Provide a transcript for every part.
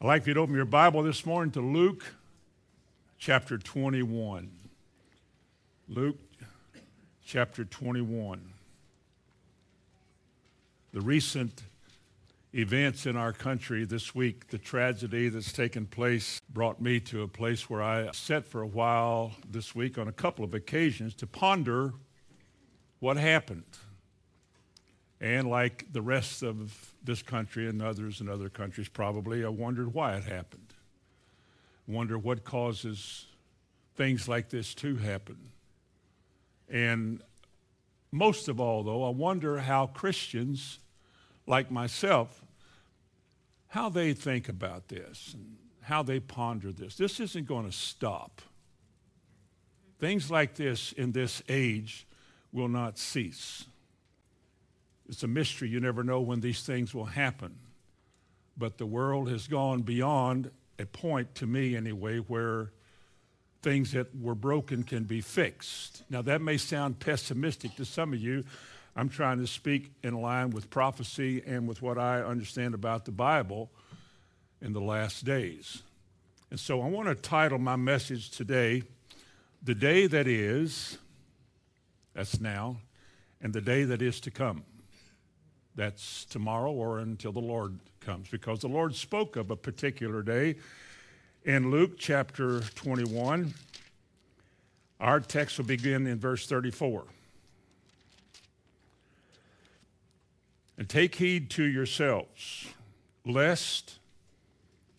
I'd like you to open your Bible this morning to Luke chapter 21. Luke chapter 21. The recent events in our country this week, the tragedy that's taken place, brought me to a place where I sat for a while this week on a couple of occasions to ponder what happened. And like the rest of this country and others in other countries, probably, I wondered why it happened. Wonder what causes things like this to happen. And most of all, though, I wonder how Christians like myself, how they think about this and how they ponder this. This isn't going to stop. Things like this in this age will not cease. It's a mystery. You never know when these things will happen. But the world has gone beyond a point, to me anyway, where things that were broken can be fixed. Now, that may sound pessimistic to some of you. I'm trying to speak in line with prophecy and with what I understand about the Bible in the last days. And so I want to title my message today, The Day That Is, that's now, and the Day That Is to Come. That's tomorrow or until the Lord comes, because the Lord spoke of a particular day in Luke chapter 21. Our text will begin in verse 34. And take heed to yourselves, lest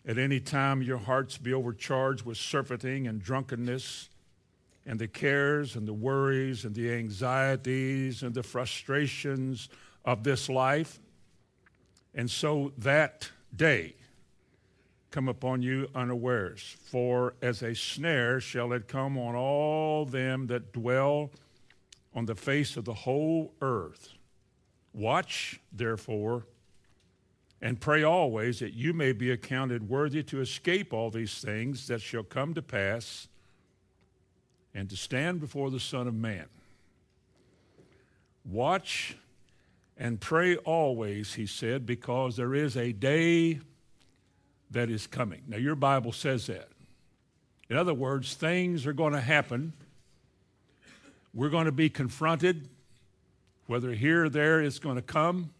at any time your hearts be overcharged with surfeiting and drunkenness, and the cares and the worries and the anxieties and the frustrations of this life. And so that day come upon you unawares. For as a snare shall it come on all them that dwell on the face of the whole earth. Watch, therefore, and pray always that you may be accounted worthy to escape all these things that shall come to pass and to stand before the Son of Man. Watch and pray always, he said, because there is a day that is coming. Now, your Bible says that. In other words, things are going to happen. We're going to be confronted, whether here or there, it's going to come.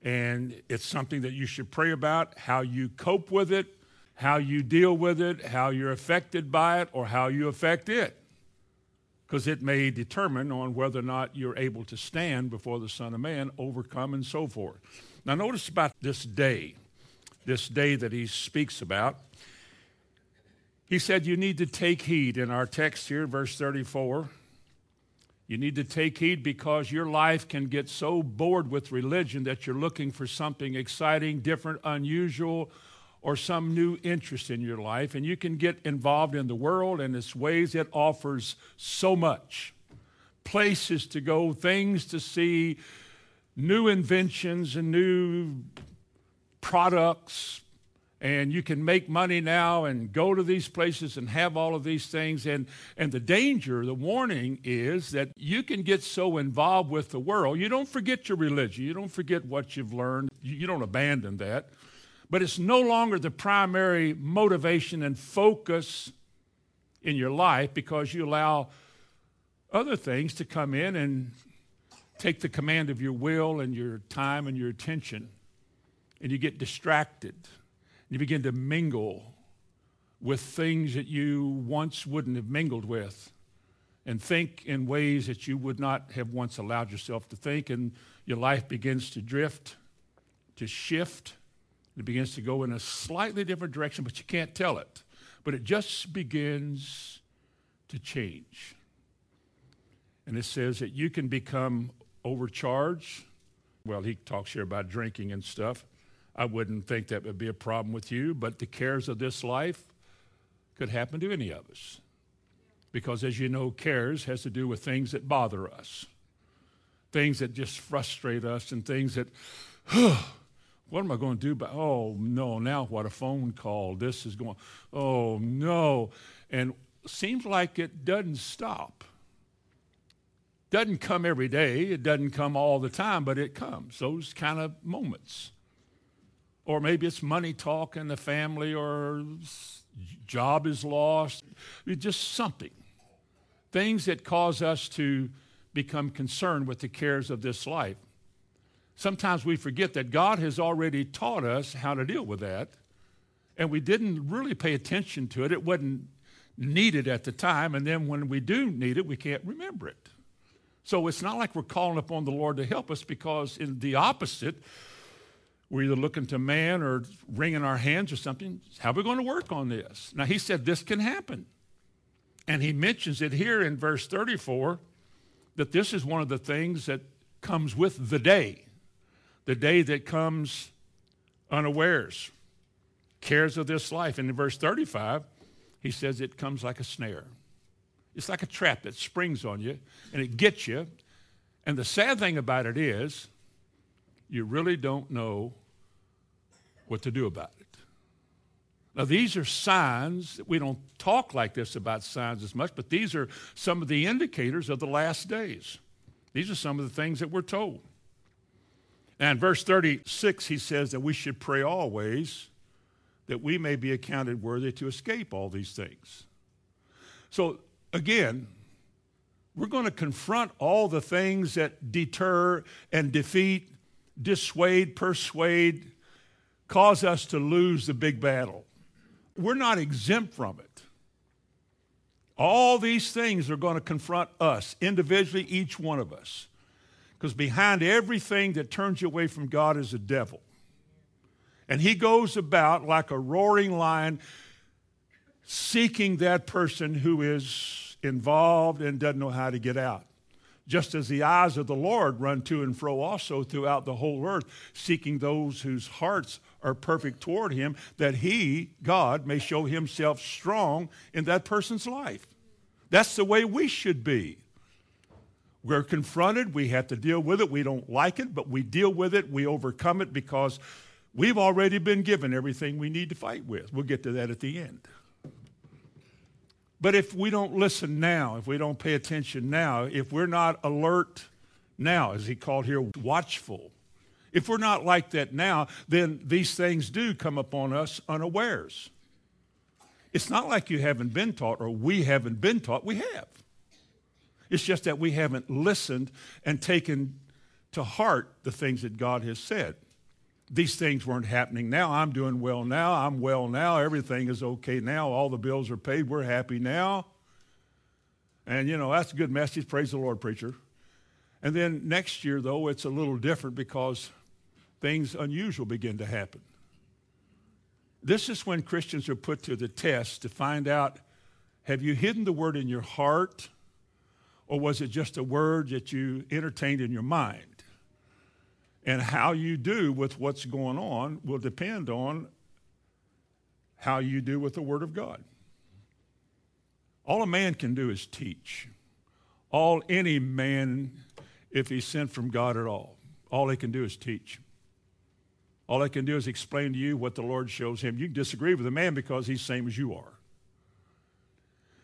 And it's something that you should pray about how you cope with it, how you deal with it, how you're affected by it, or how you affect it because it may determine on whether or not you're able to stand before the Son of Man, overcome, and so forth. Now, notice about this day, this day that he speaks about. He said, You need to take heed in our text here, verse 34. You need to take heed because your life can get so bored with religion that you're looking for something exciting, different, unusual, or some new interest in your life, and you can get involved in the world and its ways. It offers so much places to go, things to see, new inventions and new products. And you can make money now and go to these places and have all of these things. And, and the danger, the warning is that you can get so involved with the world, you don't forget your religion, you don't forget what you've learned, you, you don't abandon that but it's no longer the primary motivation and focus in your life because you allow other things to come in and take the command of your will and your time and your attention. And you get distracted. You begin to mingle with things that you once wouldn't have mingled with and think in ways that you would not have once allowed yourself to think. And your life begins to drift, to shift it begins to go in a slightly different direction, but you can't tell it. But it just begins to change. And it says that you can become overcharged. Well, he talks here about drinking and stuff. I wouldn't think that would be a problem with you, but the cares of this life could happen to any of us. Because as you know, cares has to do with things that bother us, things that just frustrate us, and things that, what am I going to do? But oh no, now what a phone call. This is going, oh no. And seems like it doesn't stop. Doesn't come every day, it doesn't come all the time, but it comes. Those kind of moments or maybe it's money talk in the family, or job is lost, It's just something. Things that cause us to become concerned with the cares of this life. Sometimes we forget that God has already taught us how to deal with that, and we didn't really pay attention to it. It wasn't needed at the time, and then when we do need it, we can't remember it. So it's not like we're calling upon the Lord to help us because, in the opposite, we're either looking to man or wringing our hands or something. How are we going to work on this? Now, he said this can happen. And he mentions it here in verse 34 that this is one of the things that comes with the day, the day that comes unawares, cares of this life. And in verse 35, he says it comes like a snare. It's like a trap that springs on you and it gets you. And the sad thing about it is, you really don't know what to do about it. Now, these are signs. We don't talk like this about signs as much, but these are some of the indicators of the last days. These are some of the things that we're told. And verse 36, he says that we should pray always that we may be accounted worthy to escape all these things. So again, we're going to confront all the things that deter and defeat, dissuade, persuade, cause us to lose the big battle. We're not exempt from it. All these things are going to confront us individually, each one of us. Because behind everything that turns you away from God is a devil. And he goes about like a roaring lion, seeking that person who is involved and doesn't know how to get out. Just as the eyes of the Lord run to and fro also throughout the whole earth, seeking those whose hearts are perfect toward him, that he, God, may show himself strong in that person's life. That's the way we should be. We're confronted, we have to deal with it. We don't like it, but we deal with it, we overcome it because we've already been given everything we need to fight with. We'll get to that at the end. But if we don't listen now, if we don't pay attention now, if we're not alert now, as he called here, watchful, if we're not like that now, then these things do come upon us unawares. It's not like you haven't been taught or we haven't been taught. We have. It's just that we haven't listened and taken to heart the things that God has said these things weren't happening now. I'm doing well now. I'm well now. Everything is okay now. All the bills are paid. We're happy now. And, you know, that's a good message. Praise the Lord, preacher. And then next year, though, it's a little different because things unusual begin to happen. This is when Christians are put to the test to find out have you hidden the word in your heart, or was it just a word that you entertained in your mind? And how you do with what's going on will depend on how you do with the Word of God. All a man can do is teach. All any man, if he's sent from God at all, all he can do is teach. All he can do is explain to you what the Lord shows him. You can disagree with the man because he's same as you are.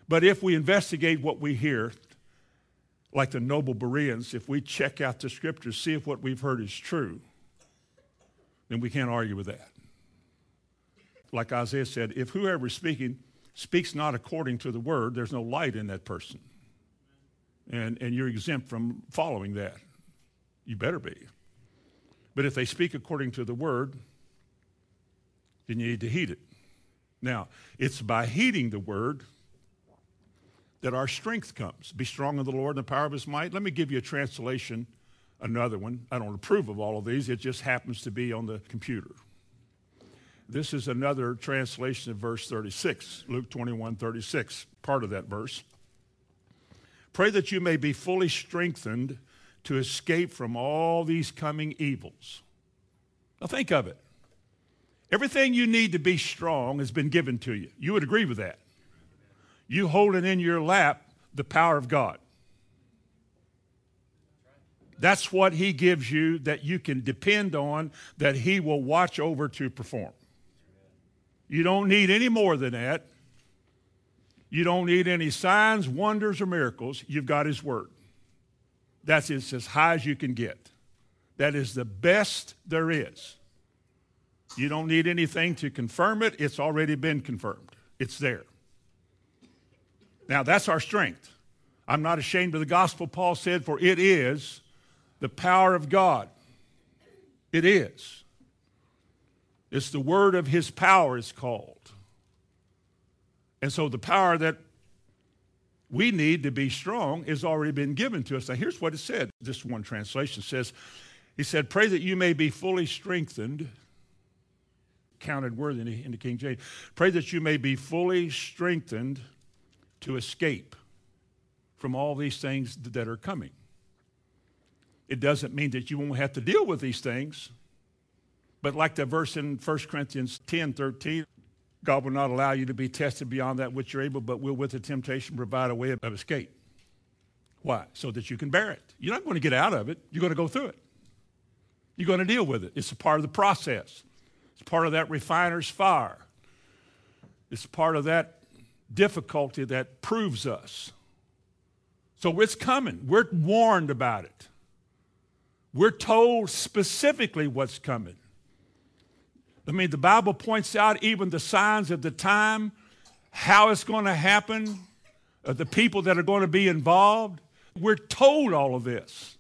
But if we investigate what we hear, like the noble Bereans, if we check out the scriptures, see if what we've heard is true, then we can't argue with that. Like Isaiah said, if whoever is speaking speaks not according to the word, there's no light in that person. And, and you're exempt from following that. You better be. But if they speak according to the word, then you need to heed it. Now, it's by heeding the word that our strength comes. Be strong in the Lord and the power of his might. Let me give you a translation, another one. I don't approve of all of these, it just happens to be on the computer. This is another translation of verse 36, Luke 21 36, part of that verse. Pray that you may be fully strengthened to escape from all these coming evils. Now, think of it. Everything you need to be strong has been given to you. You would agree with that you holding in your lap the power of God. That's what he gives you that you can depend on, that he will watch over to perform. You don't need any more than that. You don't need any signs, wonders, or miracles. You've got his word. That's as high as you can get. That is the best there is. You don't need anything to confirm it, it's already been confirmed. It's there. Now, that's our strength. I'm not ashamed of the gospel, Paul said, for it is the power of God. It is. It's the word of his power, is called. And so the power that we need to be strong has already been given to us. Now, here's what it said. This one translation says, He said, Pray that you may be fully strengthened, counted worthy in the King James. Pray that you may be fully strengthened to escape from all these things that are coming. It doesn't mean that you won't have to deal with these things. But like the verse in 1 Corinthians 10 13, God will not allow you to be tested beyond that which you're able, but will with the temptation provide a way of escape. Why? So that you can bear it. You're not going to get out of it. You're going to go through it. You're going to deal with it. It's a part of the process. It's part of that refiner's fire. It's part of that difficulty that proves us. So it's coming. We're warned about it. We're told specifically what's coming. I mean, the Bible points out even the signs of the time, how it's going to happen, uh, the people that are going to be involved. We're told all of this.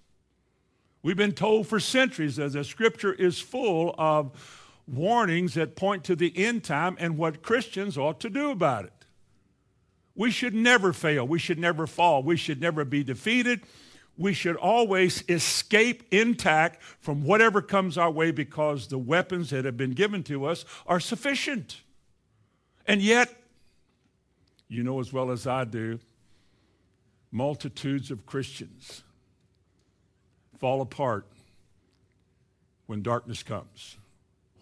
We've been told for centuries that the scripture is full of warnings that point to the end time and what Christians ought to do about it. We should never fail. We should never fall. We should never be defeated we should always escape intact from whatever comes our way because the weapons that have been given to us are sufficient. And yet, you know as well as I do, multitudes of Christians fall apart when darkness comes.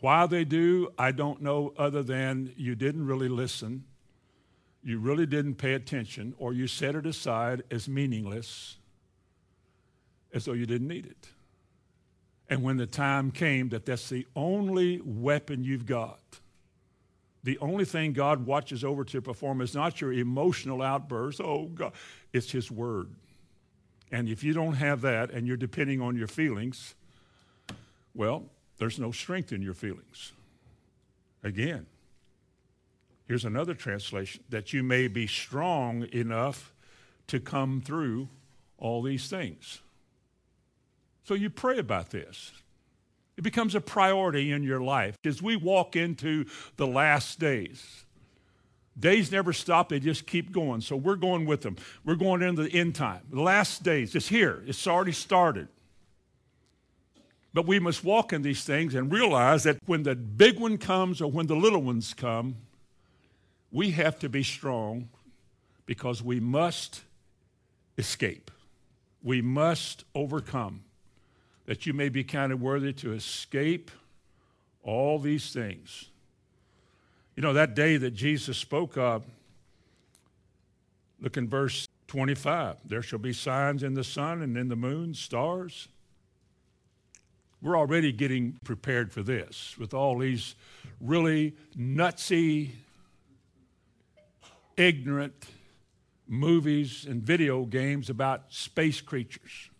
Why they do, I don't know, other than you didn't really listen, you really didn't pay attention, or you set it aside as meaningless as though you didn't need it. And when the time came that that's the only weapon you've got, the only thing God watches over to perform is not your emotional outbursts, oh God, it's His Word. And if you don't have that and you're depending on your feelings, well, there's no strength in your feelings. Again, here's another translation that you may be strong enough to come through all these things. So you pray about this. It becomes a priority in your life as we walk into the last days. Days never stop, they just keep going. So we're going with them. We're going into the end time. The last days, it's here, it's already started. But we must walk in these things and realize that when the big one comes or when the little ones come, we have to be strong because we must escape. We must overcome that you may be counted worthy to escape all these things. You know, that day that Jesus spoke of, look in verse 25. There shall be signs in the sun and in the moon, stars. We're already getting prepared for this with all these really nutsy, ignorant movies and video games about space creatures.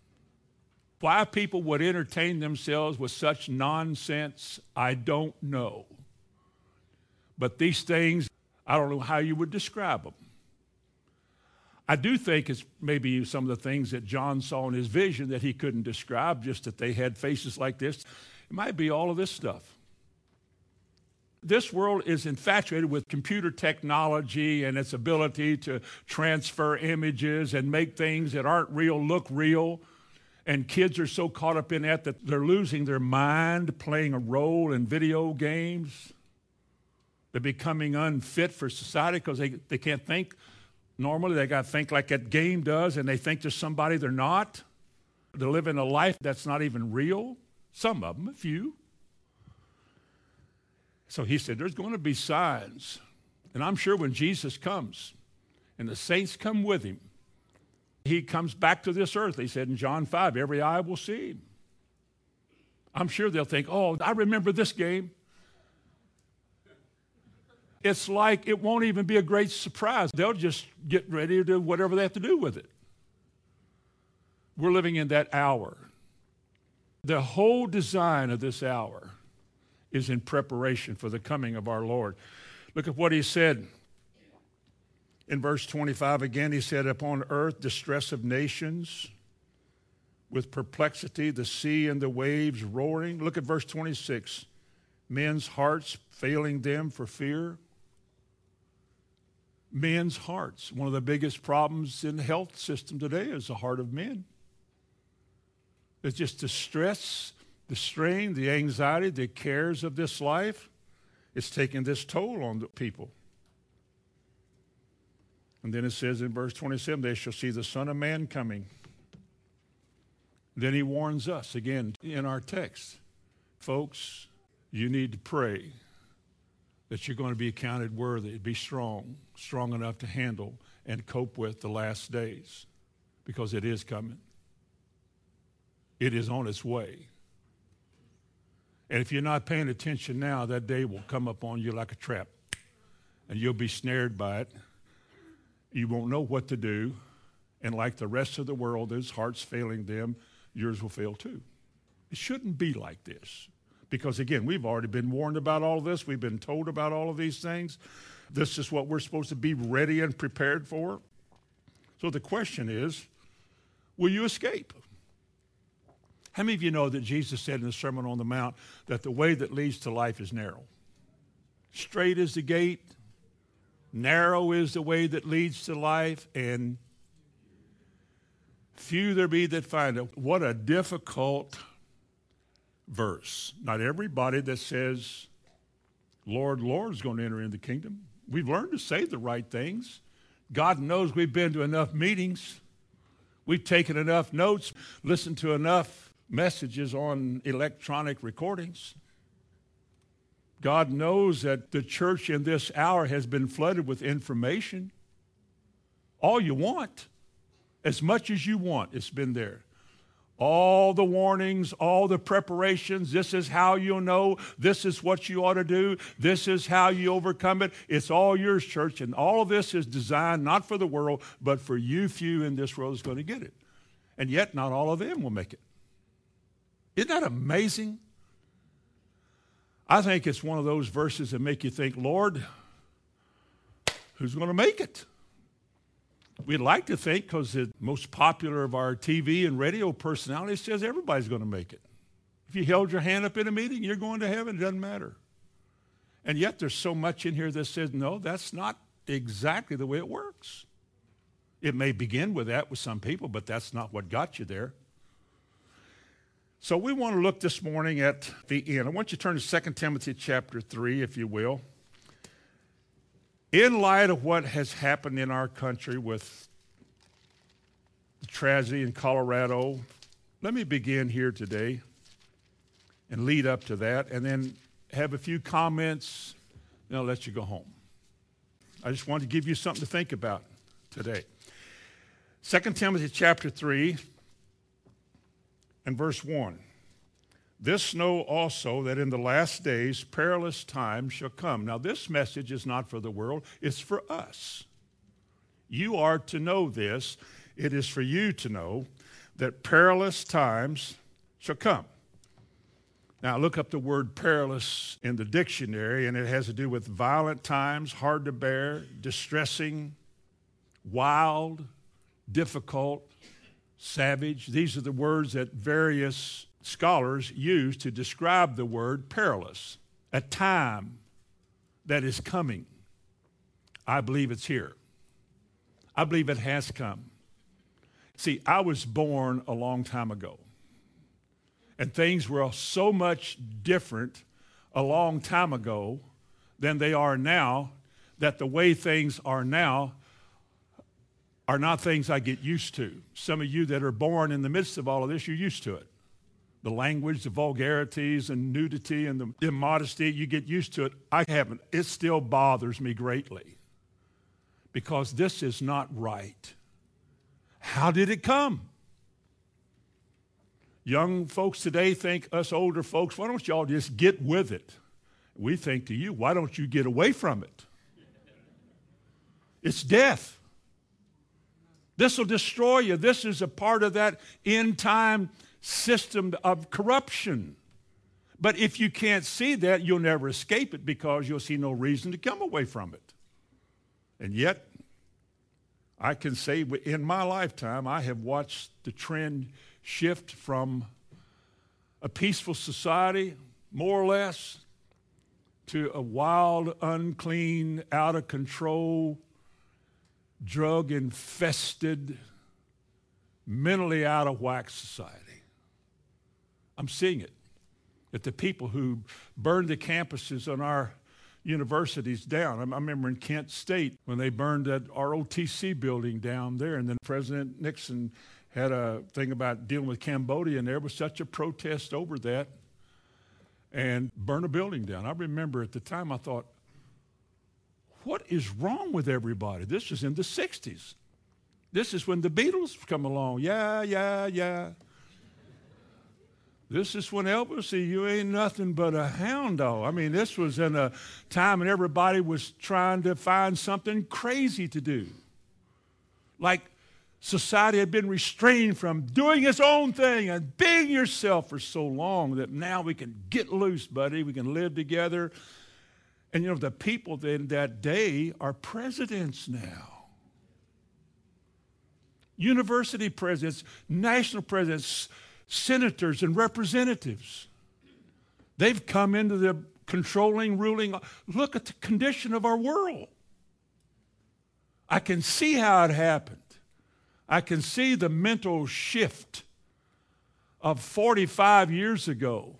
Why people would entertain themselves with such nonsense, I don't know. But these things, I don't know how you would describe them. I do think it's maybe some of the things that John saw in his vision that he couldn't describe, just that they had faces like this. It might be all of this stuff. This world is infatuated with computer technology and its ability to transfer images and make things that aren't real look real. And kids are so caught up in that that they're losing their mind playing a role in video games. They're becoming unfit for society because they, they can't think normally. They got to think like that game does, and they think they're somebody they're not. They're living a life that's not even real. Some of them, a few. So he said, There's going to be signs. And I'm sure when Jesus comes and the saints come with him, he comes back to this earth. He said in John 5, every eye will see him. I'm sure they'll think, oh, I remember this game. It's like it won't even be a great surprise. They'll just get ready to do whatever they have to do with it. We're living in that hour. The whole design of this hour is in preparation for the coming of our Lord. Look at what he said in verse 25 again. He said, Upon earth, distress of nations, with perplexity, the sea and the waves roaring. Look at verse 26 men's hearts failing them for fear. Men's hearts. One of the biggest problems in the health system today is the heart of men. It's just the stress, the strain, the anxiety, the cares of this life. It's taking this toll on the people. And then it says in verse 27 they shall see the Son of Man coming. Then he warns us again in our text folks, you need to pray that you're going to be accounted worthy, be strong, strong enough to handle and cope with the last days because it is coming. It is on its way. And if you're not paying attention now, that day will come up on you like a trap. And you'll be snared by it. You won't know what to do. And like the rest of the world, those hearts failing them, yours will fail too. It shouldn't be like this. Because again, we've already been warned about all this. We've been told about all of these things. This is what we're supposed to be ready and prepared for. So the question is will you escape? How many of you know that Jesus said in the Sermon on the Mount that the way that leads to life is narrow? Straight is the gate, narrow is the way that leads to life, and few there be that find it. What a difficult verse. Not everybody that says, Lord, Lord is going to enter into the kingdom. We've learned to say the right things. God knows we've been to enough meetings. We've taken enough notes, listened to enough messages on electronic recordings. God knows that the church in this hour has been flooded with information. All you want, as much as you want, it's been there all the warnings, all the preparations. This is how you'll know. This is what you ought to do. This is how you overcome it. It's all yours, church. And all of this is designed not for the world, but for you few in this world is going to get it. And yet, not all of them will make it. Isn't that amazing? I think it's one of those verses that make you think, Lord, who's going to make it? We'd like to think, because the most popular of our TV and radio personalities says everybody's going to make it. If you held your hand up in a meeting, you're going to heaven. It doesn't matter. And yet there's so much in here that says, no, that's not exactly the way it works. It may begin with that with some people, but that's not what got you there. So we want to look this morning at the end. I want you to turn to 2 Timothy chapter 3, if you will in light of what has happened in our country with the tragedy in Colorado, let me begin here today and lead up to that and then have a few comments and I'll let you go home. I just want to give you something to think about today. 2 Timothy chapter 3 and verse 1. This know also that in the last days perilous times shall come. Now, this message is not for the world, it's for us. You are to know this. It is for you to know that perilous times shall come. Now, look up the word perilous in the dictionary, and it has to do with violent times, hard to bear, distressing, wild, difficult, savage. These are the words that various scholars use to describe the word perilous, a time that is coming. I believe it's here. I believe it has come. See, I was born a long time ago, and things were so much different a long time ago than they are now that the way things are now are not things I get used to. Some of you that are born in the midst of all of this, you're used to it the language, the vulgarities and nudity and the immodesty, you get used to it. I haven't. It still bothers me greatly because this is not right. How did it come? Young folks today think us older folks, why don't y'all just get with it? We think to you, why don't you get away from it? It's death. This will destroy you. This is a part of that end time system of corruption. But if you can't see that, you'll never escape it because you'll see no reason to come away from it. And yet, I can say in my lifetime, I have watched the trend shift from a peaceful society, more or less, to a wild, unclean, out of control, drug infested, mentally out of whack society. I'm seeing it. That the people who burned the campuses on our universities down. I remember in Kent State when they burned that ROTC building down there, and then President Nixon had a thing about dealing with Cambodia, and there was such a protest over that and burn a building down. I remember at the time I thought, what is wrong with everybody? This is in the 60s. This is when the Beatles come along. Yeah, yeah, yeah. This is when Elvis said, You ain't nothing but a hound dog. I mean, this was in a time when everybody was trying to find something crazy to do. Like society had been restrained from doing its own thing and being yourself for so long that now we can get loose, buddy. We can live together. And you know, the people in that day are presidents now. University presidents, national presidents, senators, and representatives. They've come into the controlling, ruling. Look at the condition of our world. I can see how it happened. I can see the mental shift of 45 years ago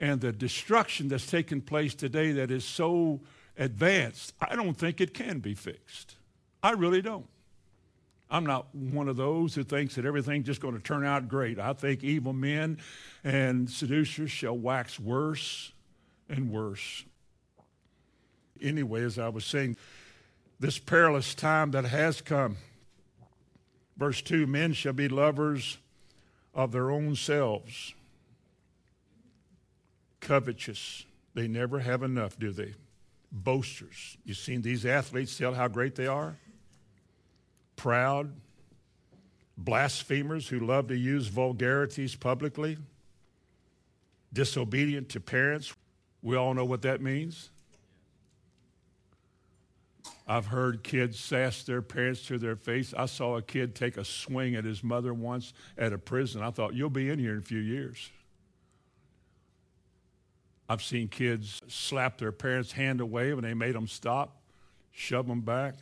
and the destruction that's taken place today that is so advanced. I don't think it can be fixed. I really don't. I'm not one of those who thinks that everything's just going to turn out great. I think evil men and seducers shall wax worse and worse. Anyway, as I was saying, this perilous time that has come Verse 2 Men shall be lovers of their own selves, covetous. They never have enough, do they? Boasters. You've seen these athletes tell how great they are? Proud, blasphemers who love to use vulgarities publicly, disobedient to parents. We all know what that means. I've heard kids sass their parents to their face. I saw a kid take a swing at his mother once at a prison. I thought, you'll be in here in a few years. I've seen kids slap their parents' hand away when they made them stop, shove them back.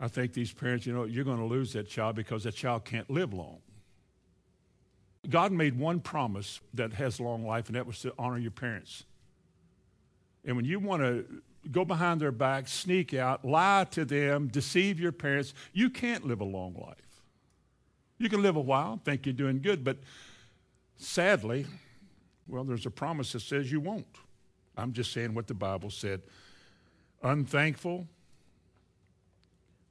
I think these parents, you know, you're going to lose that child because that child can't live long. God made one promise that has long life, and that was to honor your parents. And when you want to go behind their back, sneak out, lie to them, deceive your parents. You can't live a long life. You can live a while, think you're doing good, but sadly, well, there's a promise that says you won't. I'm just saying what the Bible said. Unthankful,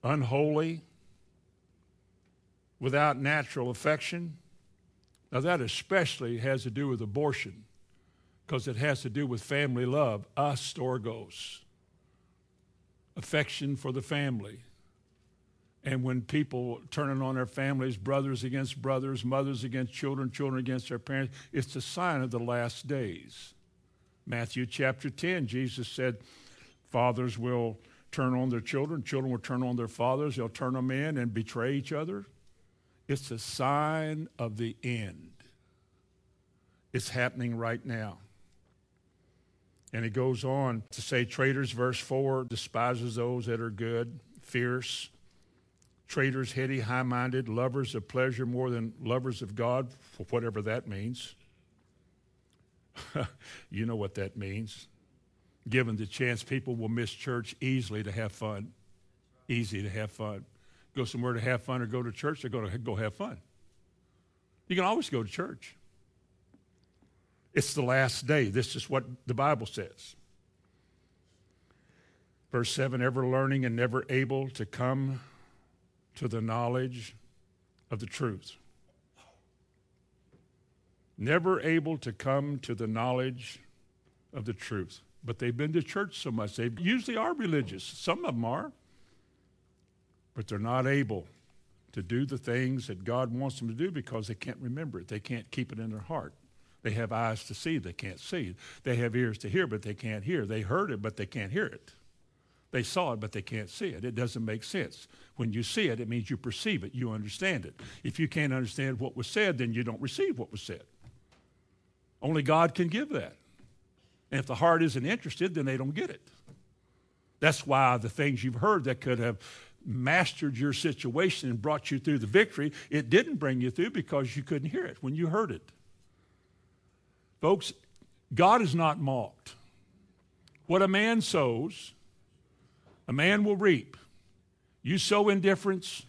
unholy, without natural affection. Now, that especially has to do with abortion because it has to do with family love, us, astorgos affection for the family. And when people turning on their families, brothers against brothers, mothers against children, children against their parents, it's a sign of the last days. Matthew chapter 10, Jesus said, Fathers will turn on their children, children will turn on their fathers, they'll turn them in and betray each other. It's a sign of the end. It's happening right now. And he goes on to say, traitors, verse 4, despises those that are good, fierce, traitors, heady, high minded, lovers of pleasure more than lovers of God, for whatever that means. you know what that means. Given the chance, people will miss church easily to have fun. Easy to have fun. Go somewhere to have fun or go to church, they're going to go have fun. You can always go to church. It's the last day. This is what the Bible says. Verse 7 ever learning and never able to come to the knowledge of the truth. Never able to come to the knowledge of the truth. But they've been to church so much. They usually are religious. Some of them are. But they're not able to do the things that God wants them to do because they can't remember it. They can't keep it in their heart. They have eyes to see, they can't see. They have ears to hear, but they can't hear. They heard it, but they can't hear it. They saw it, but they can't see it. It doesn't make sense. When you see it, it means you perceive it, you understand it. If you can't understand what was said, then you don't receive what was said. Only God can give that. And if the heart isn't interested, then they don't get it. That's why the things you've heard that could have mastered your situation and brought you through the victory, it didn't bring you through because you couldn't hear it when you heard it. Folks, God is not mocked. What a man sows, a man will reap. You sow indifference,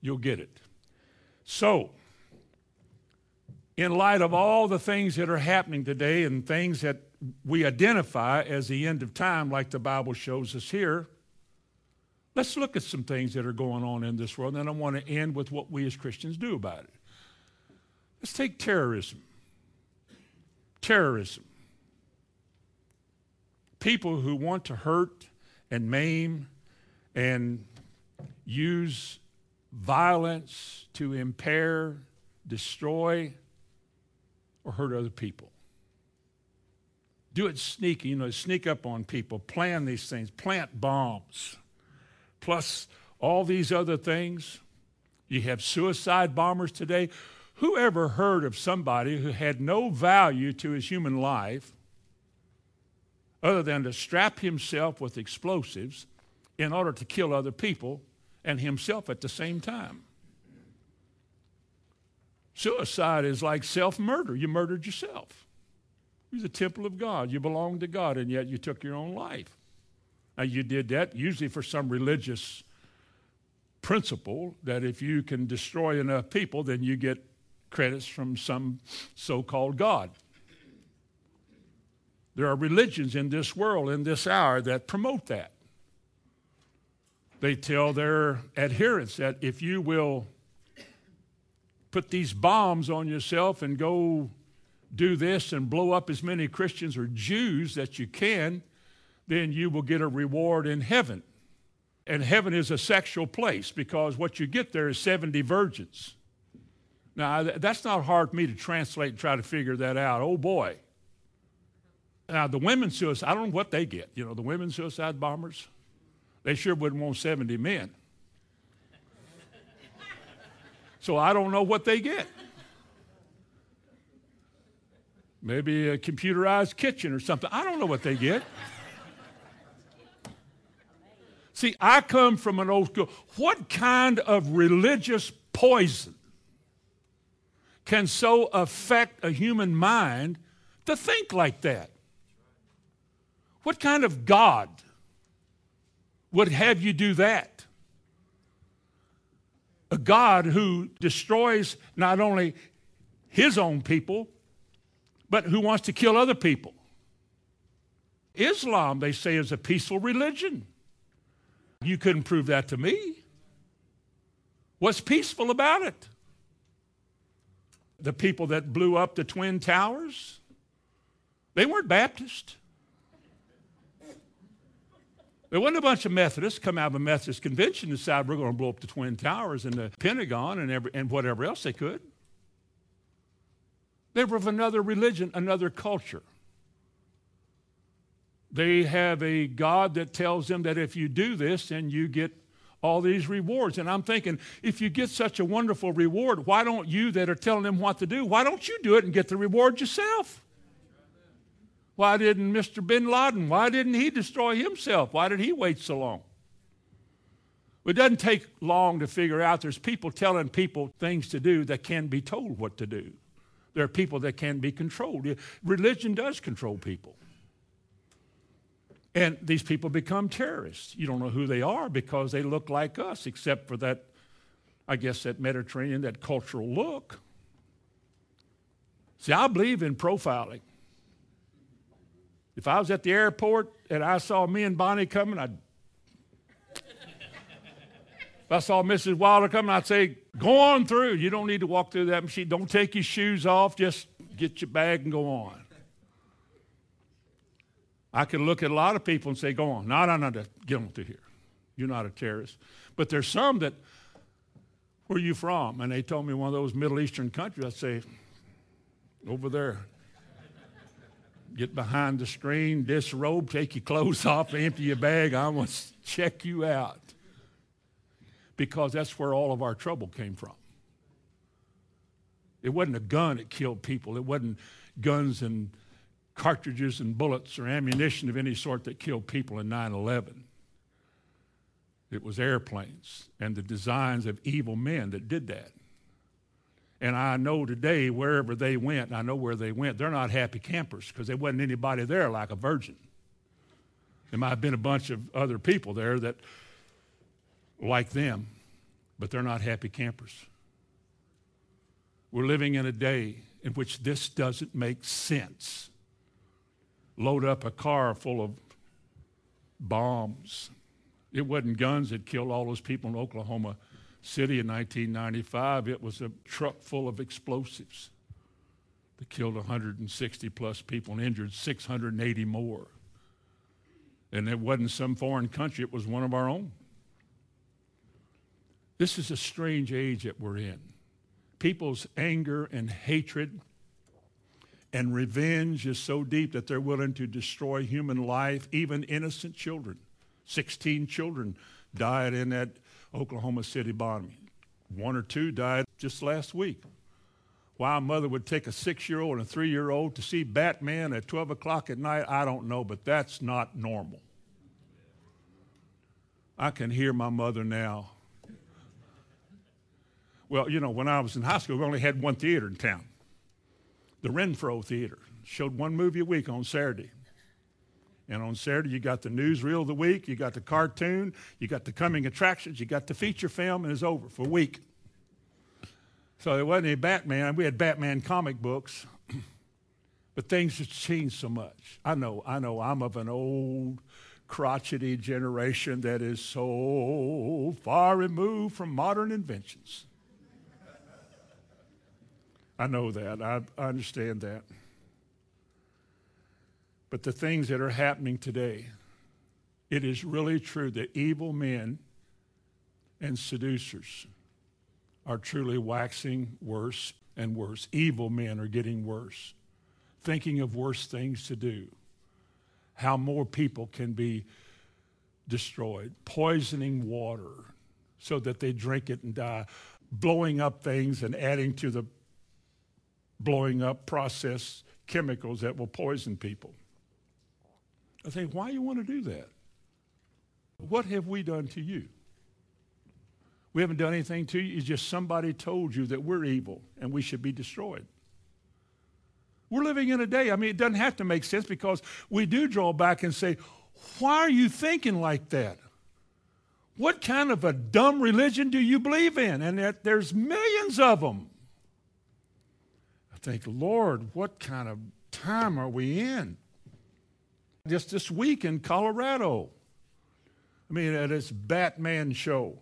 you'll get it. So, in light of all the things that are happening today and things that we identify as the end of time, like the Bible shows us here, let's look at some things that are going on in this world. And I want to end with what we as Christians do about it. Let's take terrorism terrorism. People who want to hurt and maim and use violence to impair, destroy, or hurt other people. Do it sneaky, you know, sneak up on people, plan these things, plant bombs, plus all these other things. You have suicide bombers today who ever heard of somebody who had no value to his human life other than to strap himself with explosives in order to kill other people and himself at the same time? Suicide is like self murder. You murdered yourself. You're the temple of God. You belong to God, and yet you took your own life. Now, you did that usually for some religious principle that if you can destroy enough people, then you get credits from some so called God. There are religions in this world, in this hour, that promote that. They tell their adherents that if you will put these bombs on yourself and go do this and blow up as many Christians or Jews that you can, then you will get a reward in heaven. And heaven is a sexual place because what you get there is 70 virgins. Now, that's not hard for me to translate and try to figure that out. Oh, boy. Now, the women suicide, I don't know what they get. You know, the women suicide bombers, they sure wouldn't want 70 men. So I don't know what they get. Maybe a computerized kitchen or something. I don't know what they get. See, I come from an old school. What kind of religious poison can so affect a human mind to think like that? What kind of God would have you do that? A God who destroys not only his own people, but who wants to kill other people. Islam, they say, is a peaceful religion. You couldn't prove that to me. What's peaceful about it? the people that blew up the Twin Towers, they weren't Baptist. There wasn't a bunch of Methodists come out of a Methodist convention and decide we're going to blow up the Twin Towers and the Pentagon and, every, and whatever else they could. They were of another religion, another culture. They have a God that tells them that if you do this, then you get all these rewards. And I'm thinking, if you get such a wonderful reward, why don't you that are telling them what to do, why don't you do it and get the reward yourself? Why didn't Mr. Bin Laden, why didn't he destroy himself? Why did he wait so long? It doesn't take long to figure out there's people telling people things to do that can't be told what to do. There are people that can be controlled. Religion does control people. And these people become terrorists. You don't know who they are because they look like us, except for that, I guess, that Mediterranean, that cultural look. See, I believe in profiling. If I was at the airport and I saw me and Bonnie coming, I'd. if I saw Mrs. Wilder coming, I'd say, go on through. You don't need to walk through that machine. Don't take your shoes off. Just get your bag and go on. I can look at a lot of people and say, go on. No, no, no, get on through here. You're not a terrorist. But there's some that, where are you from? And they told me one of those Middle Eastern countries. I'd say, over there. Get behind the screen, disrobe, take your clothes off, empty your bag. I want to check you out. Because that's where all of our trouble came from. It wasn't a gun that killed people. It wasn't guns and cartridges and bullets or ammunition of any sort that killed people in 9 11. It was airplanes and the designs of evil men that did that. And I know today, wherever they went, I know where they went, they're not happy campers because there wasn't anybody there like a virgin. There might have been a bunch of other people there that like them, but they're not happy campers. We're living in a day in which this doesn't make sense. Load up a car full of bombs. It wasn't guns that killed all those people in Oklahoma City in 1995. It was a truck full of explosives that killed 160 plus people and injured 680 more. And it wasn't some foreign country, it was one of our own. This is a strange age that we're in people's anger and hatred and revenge is so deep that they're willing to destroy human life, even innocent children. 16 children died in that Oklahoma City bombing. One or two died just last week. Why a mother would take a six year old and a three year old to see Batman at 12 o'clock at night, I don't know, but that's not normal. I can hear my mother now well, you know, when I was in high school, we only had one theater in town the Renfro Theater. Showed one movie a week on Saturday. And on Saturday, you got the newsreel of the week, you got the cartoon, you got the coming attractions, you got the feature film, and it's over for a week. So there wasn't any Batman. We had Batman comic books, but things have changed so much. I know, I know, I'm of an old, crotchety generation that is so far removed from modern inventions. I know that. I, I understand that. But the things that are happening today, it is really true that evil men and seducers are truly waxing worse and worse. Evil men are getting worse, thinking of worse things to do, how more people can be destroyed, poisoning water so that they drink it and die, blowing up things and adding to the blowing up process chemicals that will poison people. I think, why you want to do that? What have we done to you? We haven't done anything to you. It's just somebody told you that we're evil and we should be destroyed. We're living in a day, I mean, it doesn't have to make sense because we do draw back and say, why are you thinking like that? What kind of a dumb religion do you believe in? And that there's millions of them. I think, Lord, what kind of time are we in? Just this week in Colorado, I mean, at this Batman show,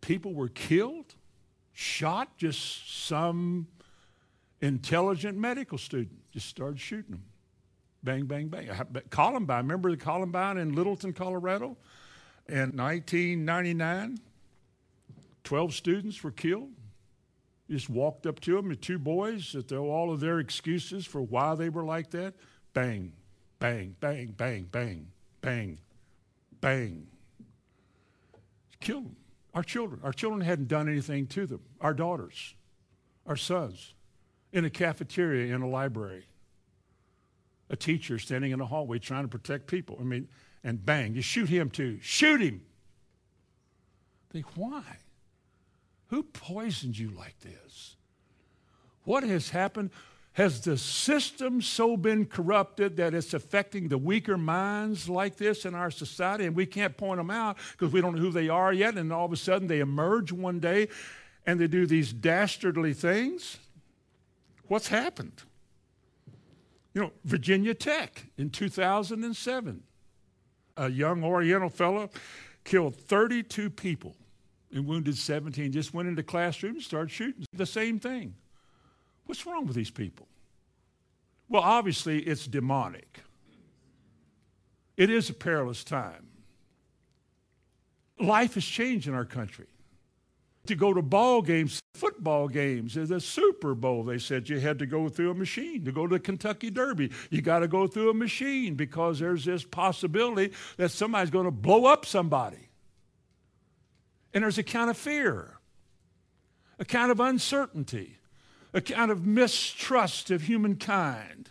people were killed, shot, just some intelligent medical student just started shooting them. Bang, bang, bang. Columbine, remember the Columbine in Littleton, Colorado? In 1999, 12 students were killed. Just walked up to them, the two boys, that all of their excuses for why they were like that. Bang, bang, bang, bang, bang, bang, bang. Killed them. Our children. Our children hadn't done anything to them. Our daughters, our sons, in a cafeteria, in a library. A teacher standing in a hallway trying to protect people. I mean, and bang, you shoot him too. Shoot him. Think, why? Who poisoned you like this? What has happened? Has the system so been corrupted that it's affecting the weaker minds like this in our society? And we can't point them out because we don't know who they are yet. And all of a sudden they emerge one day and they do these dastardly things. What's happened? You know, Virginia Tech in 2007, a young Oriental fellow killed 32 people and wounded 17 just went into classrooms and started shooting the same thing. What's wrong with these people? Well, obviously, it's demonic. It is a perilous time. Life has changed in our country. To go to ball games, football games, the Super Bowl, they said you had to go through a machine. To go to the Kentucky Derby, you got to go through a machine because there's this possibility that somebody's going to blow up somebody. And there's a kind of fear, a kind of uncertainty, a kind of mistrust of humankind.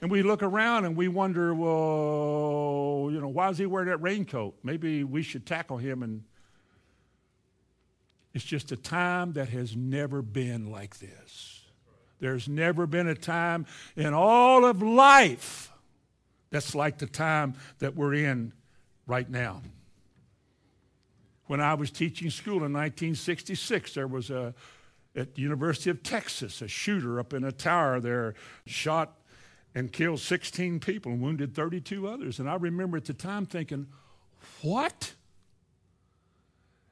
And we look around and we wonder, well, you know, why is he wearing that raincoat? Maybe we should tackle him. And it's just a time that has never been like this. There's never been a time in all of life that's like the time that we're in right now. When I was teaching school in 1966, there was a at the University of Texas, a shooter up in a tower there shot and killed 16 people and wounded 32 others. And I remember at the time thinking, what?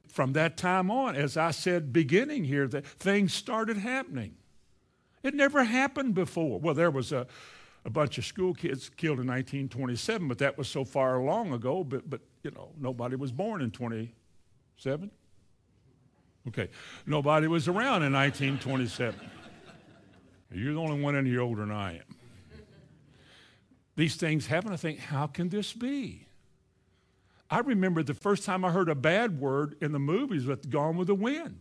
From that time on, as I said, beginning here, that things started happening. It never happened before. Well, there was a, a bunch of school kids killed in 1927, but that was so far long ago, but, but you know, nobody was born in 27. Okay, nobody was around in 1927. You're the only one in here older than I am these things happen, I think, how can this be? I remember the first time I heard a bad word in the movies with Gone with the Wind.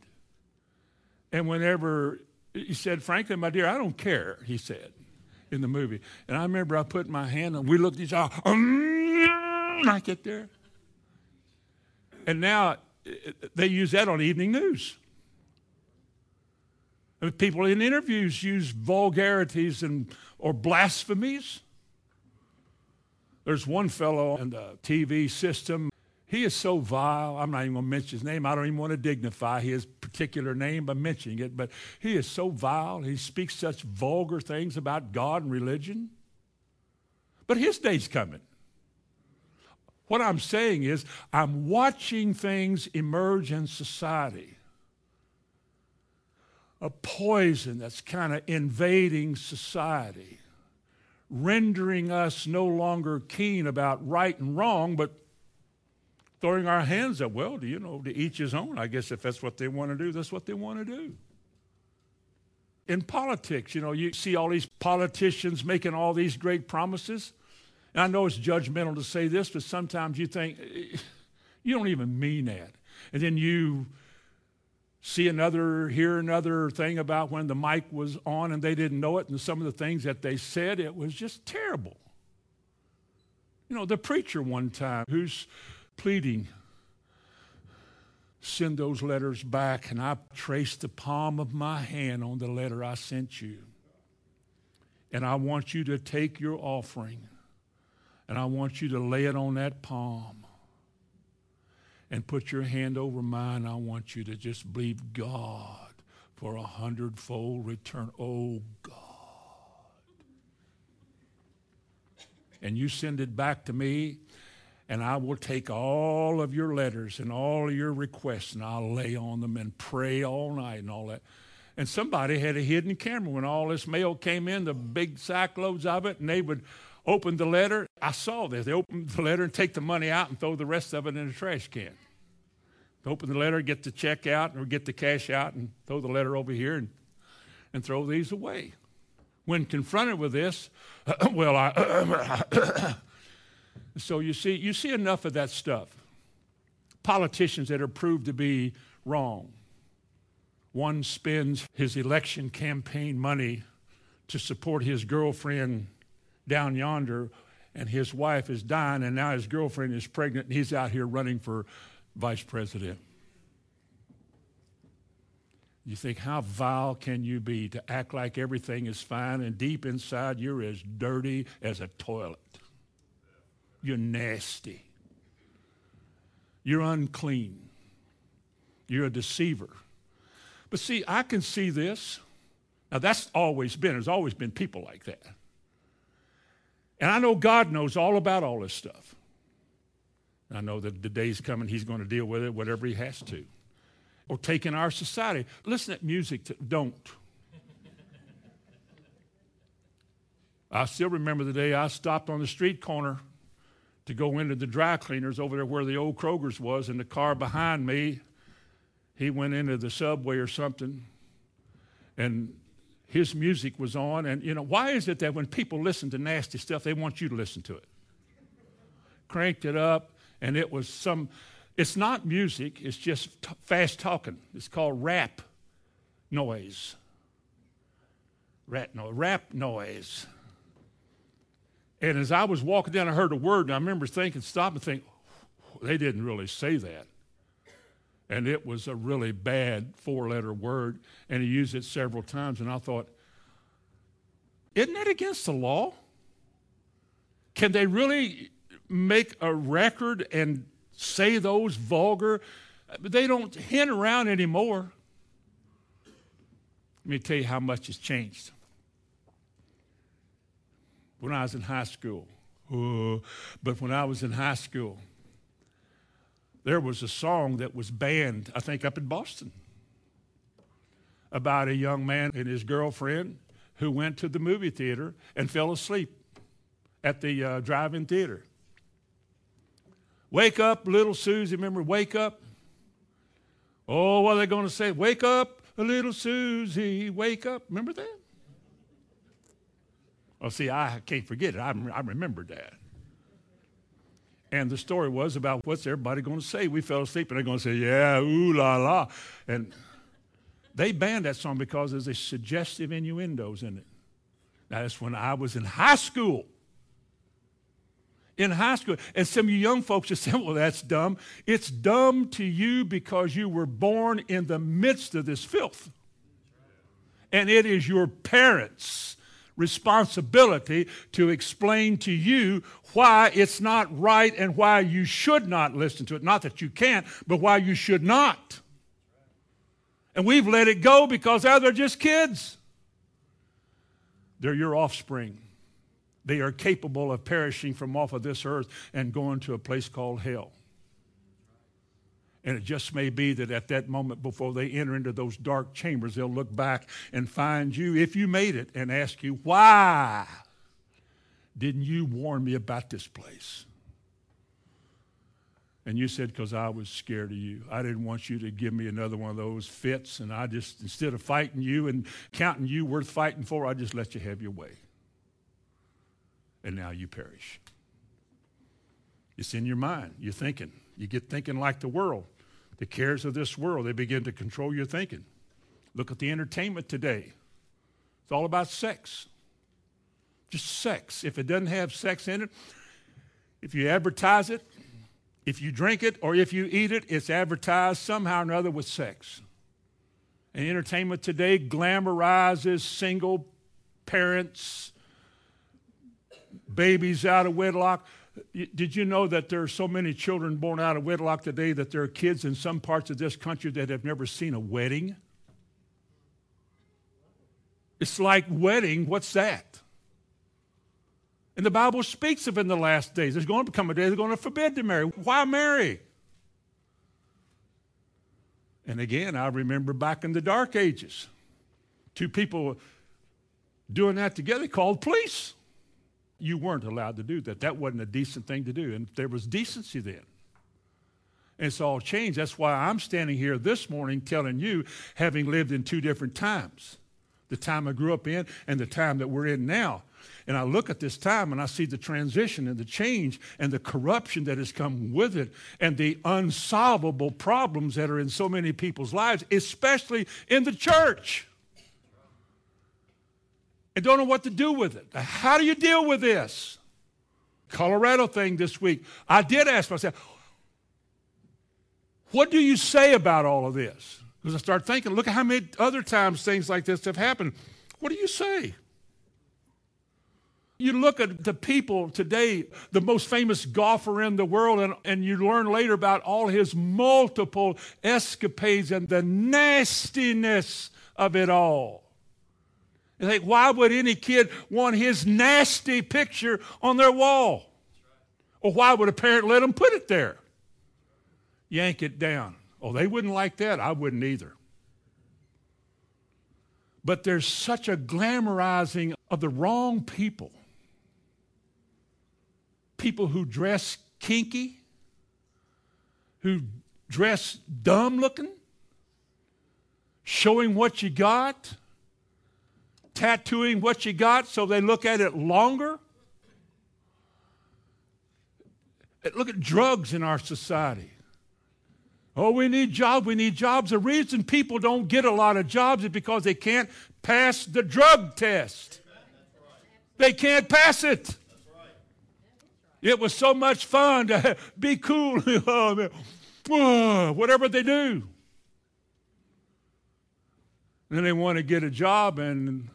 And whenever he said, Franklin, my dear, I don't care, he said in the movie. And I remember I put my hand on, we looked at each other, um, I get there. And now they use that on evening news. people in interviews use vulgarities and or blasphemies. There's one fellow in the TV system. He is so vile. I'm not even going to mention his name. I don't even want to dignify his particular name by mentioning it, but he is so vile. He speaks such vulgar things about God and religion. But his day's coming. What I'm saying is, I'm watching things emerge in society. A poison that's kind of invading society rendering us no longer keen about right and wrong, but throwing our hands up. Well, do you know, to each his own. I guess if that's what they want to do, that's what they want to do. In politics, you know, you see all these politicians making all these great promises. And I know it's judgmental to say this, but sometimes you think, you don't even mean that. And then you see another, hear another thing about when the mic was on and they didn't know it, and some of the things that they said, it was just terrible. You know, the preacher one time who's pleading, send those letters back, and I traced the palm of my hand on the letter I sent you. And I want you to take your offering and I want you to lay it on that palm and put your hand over mine. I want you to just believe God for a hundredfold return. Oh, God. And you send it back to me, and I will take all of your letters and all of your requests, and I'll lay on them and pray all night and all that. And somebody had a hidden camera when all this mail came in, the big sack loads of it, and they would open the letter. I saw this. They open the letter and take the money out and throw the rest of it in the trash can. They Open the letter, get the check out, or get the cash out, and throw the letter over here and, and throw these away. When confronted with this, well, I. so you see, you see enough of that stuff. Politicians that are proved to be wrong. One spends his election campaign money to support his girlfriend down yonder, and his wife is dying, and now his girlfriend is pregnant, and he's out here running for vice president. You think, how vile can you be to act like everything is fine and deep inside you're as dirty as a toilet? You're nasty. You're unclean. You're a deceiver. But see, I can see this. Now, that's always been, there's always been people like that. And I know God knows all about all this stuff. I know that the day's coming, he's going to deal with it, whatever he has to. Or take in our society. Listen to music, to, don't. I still remember the day I stopped on the street corner to go into the dry cleaners over there where the old Kroger's was, and the car behind me, he went into the subway or something, and his music was on. And, you know, why is it that when people listen to nasty stuff, they want you to listen to it? Cranked it up, and it was some, it's not music, it's just t- fast talking. It's called rap noise. Rat no, rap noise. And as I was walking down, I heard a word, and I remember thinking, stop and think, they didn't really say that. And it was a really bad four letter word, and he used it several times. And I thought, isn't that against the law? Can they really make a record and say those vulgar? They don't hint around anymore. Let me tell you how much has changed when I was in high school. Oh, but when I was in high school, there was a song that was banned, I think, up in Boston about a young man and his girlfriend who went to the movie theater and fell asleep at the uh, drive in theater. Wake up, little Susie. Remember, wake up. Oh, what are they going to say? Wake up, little Susie, wake up. Remember that? Well, see, I can't forget it. I, I remembered that. And the story was about what's everybody going to say? We fell asleep, and they're going to say, yeah, ooh la la. And they banned that song because there's a suggestive innuendos in it. Now, that's when I was in high school. In high school. And some of you young folks just say, well, that's dumb. It's dumb to you because you were born in the midst of this filth. And it is your parents' responsibility to explain to you why it's not right and why you should not listen to it. Not that you can't, but why you should not. And we've let it go because oh, they're just kids. They're your offspring. They are capable of perishing from off of this earth and going to a place called hell. And it just may be that at that moment before they enter into those dark chambers, they'll look back and find you, if you made it, and ask you, why didn't you warn me about this place? And you said, because I was scared of you. I didn't want you to give me another one of those fits. And I just, instead of fighting you and counting you worth fighting for, I just let you have your way. And now you perish. It's in your mind. You're thinking. You get thinking like the world. The cares of this world, they begin to control your thinking. Look at the entertainment today. It's all about sex. Just sex. If it doesn't have sex in it, if you advertise it, if you drink it, or if you eat it, it's advertised somehow or another with sex. And entertainment today glamorizes single parents, babies out of wedlock. Did you know that there are so many children born out of wedlock today that there are kids in some parts of this country that have never seen a wedding? It's like wedding, what's that? And the Bible speaks of in the last days. There's going to come a day they're going to forbid to marry. Why marry? And again, I remember back in the dark ages, two people doing that together called police you weren't allowed to do that. That wasn't a decent thing to do. And there was decency then. And it's all changed. That's why I'm standing here this morning telling you, having lived in two different times the time I grew up in and the time that we're in now. And I look at this time and I see the transition and the change and the corruption that has come with it and the unsolvable problems that are in so many people's lives, especially in the church and don't know what to do with it. How do you deal with this? Colorado thing this week. I did ask myself, what do you say about all of this? Because I start thinking, look at how many other times things like this have happened. What do you say? You look at the people today, the most famous golfer in the world, and, and you learn later about all his multiple escapades and the nastiness of it all. You think, why would any kid want his nasty picture on their wall? Or why would a parent let them put it there? Yank it down. Oh, they wouldn't like that. I wouldn't either. But there's such a glamorizing of the wrong people. People who dress kinky, who dress dumb looking, showing what you got, tattooing what you got so they look at it longer. Look at drugs in our society. Oh, we need jobs. We need jobs. The reason people don't get a lot of jobs is because they can't pass the drug test. They can't pass it. It was so much fun to be cool. Oh, whatever they do. then they want to get a job and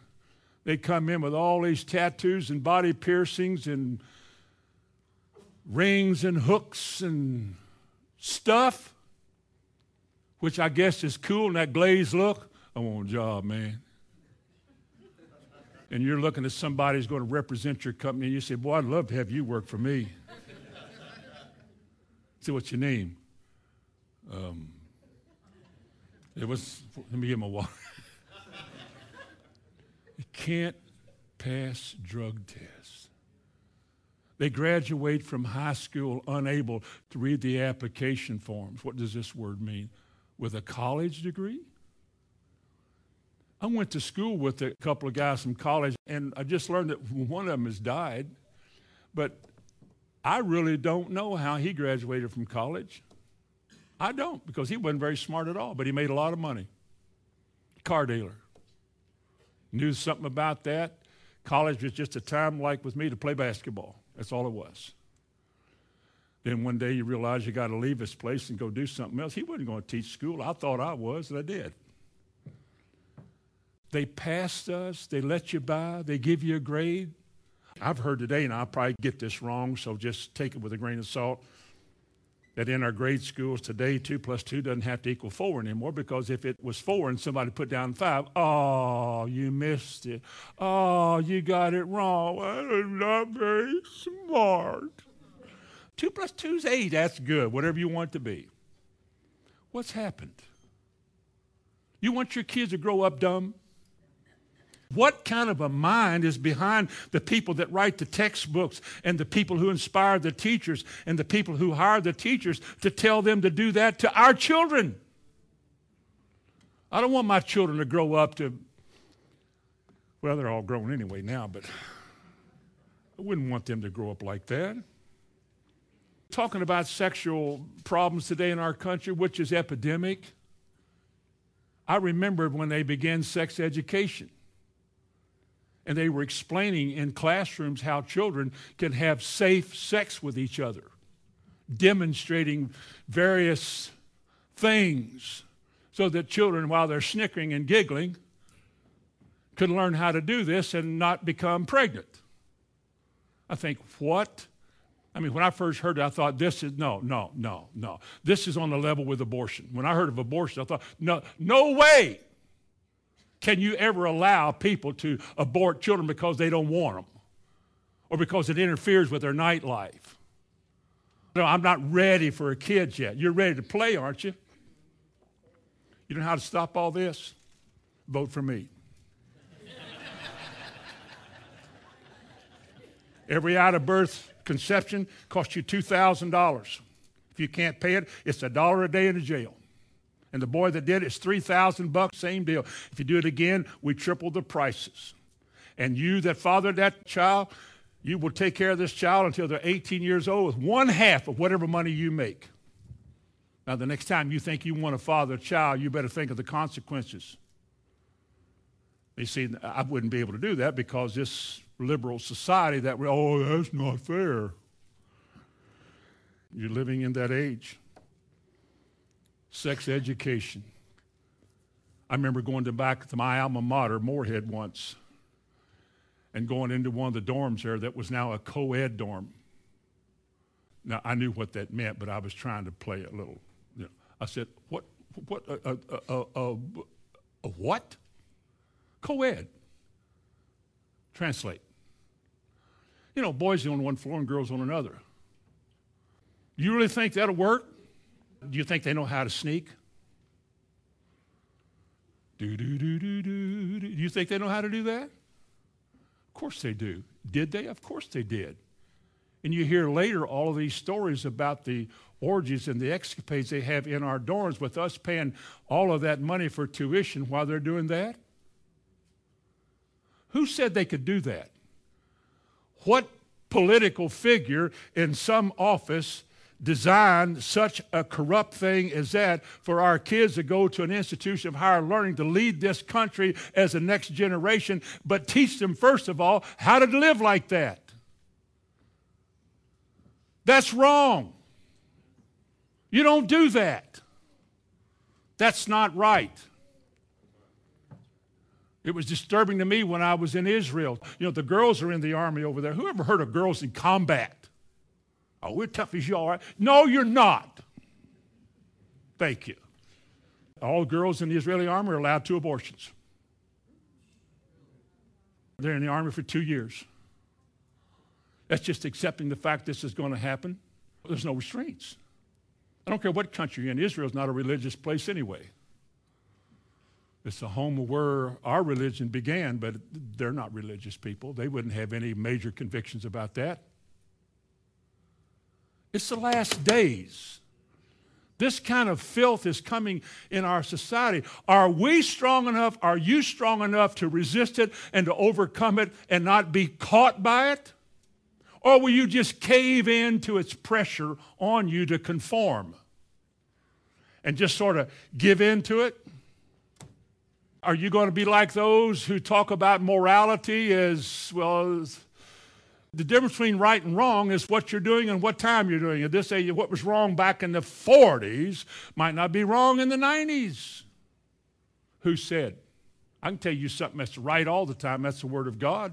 they come in with all these tattoos and body piercings and rings and hooks and stuff, which I guess is cool, and that glazed look. I want a job, man. And you're looking at somebody who's going to represent your company, and you say, Boy, I'd love to have you work for me. say, What's your name? Um, it was, let me get my water. you can't pass drug tests. They graduate from high school unable to read the application forms. What does this word mean? With a college degree? I went to school with a couple of guys from college, and I just learned that one of them has died. But I really don't know how he graduated from college. I don't, because he wasn't very smart at all, but he made a lot of money. Car dealer. Knew something about that. College was just a time like with me to play basketball. That's all it was. Then one day you realize you got to leave this place and go do something else. He wasn't going to teach school. I thought I was, and I did. They passed us, they let you by, they give you a grade. I've heard today, and I'll probably get this wrong, so just take it with a grain of salt, that in our grade schools today, two plus two doesn't have to equal four anymore because if it was four and somebody put down five, oh, you missed it. Oh, you got it wrong. I'm not very smart. Two plus two is eight. That's good, whatever you want to be. What's happened? You want your kids to grow up dumb? What kind of a mind is behind the people that write the textbooks and the people who inspire the teachers and the people who hire the teachers to tell them to do that to our children? I don't want my children to grow up to, well, they're all grown anyway now, but I wouldn't want them to grow up like that. Talking about sexual problems today in our country, which is epidemic. I remember when they began sex education and they were explaining in classrooms how children can have safe sex with each other, demonstrating various things so that children, while they're snickering and giggling, could learn how to do this and not become pregnant. I think, what? I mean, when I first heard it, I thought, this is, no, no, no, no. This is on the level with abortion. When I heard of abortion, I thought, no, no way. Can you ever allow people to abort children because they don't want them or because it interferes with their nightlife? No, I'm not ready for a kid yet. You're ready to play, aren't you? You know how to stop all this? Vote for me. Every out of birth conception costs you $2,000. If you can't pay it, it's a dollar a day in the jail. And the boy that did it is 3000 bucks, same deal. If you do it again, we triple the prices. And you that fathered that child, you will take care of this child until they're 18 years old with one half of whatever money you make. Now, the next time you think you want to father a child, you better think of the consequences. You see, I wouldn't be able to do that because this liberal society that, we, oh, that's not fair. You're living in that age sex education. I remember going to back to my alma mater, Morehead, once, and going into one of the dorms there that was now a co ed dorm. Now, I knew what that meant, but I was trying to play a little. You know, I said, What? What? A, a, a, a what? Co ed. Translate. You know, boys on one floor and girls on another. You really think that'll work? Do you think they know how to sneak? Do, do, do, do, do, do. you think they know how to do that? Of course they do. Did they? Of course they did. And you hear later all of these stories about the orgies and the escapades they have in our dorms with us paying all of that money for tuition while they're doing that? Who said they could do that? What political figure in some office designed such a corrupt thing as that for our kids to go to an institution of higher learning to lead this country as the next generation, but teach them, first of all, how to live like that. That's wrong. You don't do that. That's not right. It was disturbing to me when I was in Israel. You know, the girls are in the army over there. Who ever heard of girls in combat? Oh, we're tough as you are. No, you're not. Thank you. All girls in the Israeli army are allowed two abortions. They're in the army for two years. That's just accepting the fact this is going to happen. There's no restraints. I don't care what country you're in. Israel's not a religious place anyway. It's the home where our religion began, but they're not religious people. They wouldn't have any major convictions about that. It's the last days. This kind of filth is coming in our society. Are we strong enough? Are you strong enough to resist it and to overcome it and not be caught by it? Or will you just cave in to its pressure on you to conform and just sort of give in to it? Are you going to be like those who talk about morality as, well, as the difference between right and wrong is what you're doing and what time you're doing it. This say what was wrong back in the 40s might not be wrong in the 90s. Who said? I can tell you something that's right all the time. That's the Word of God.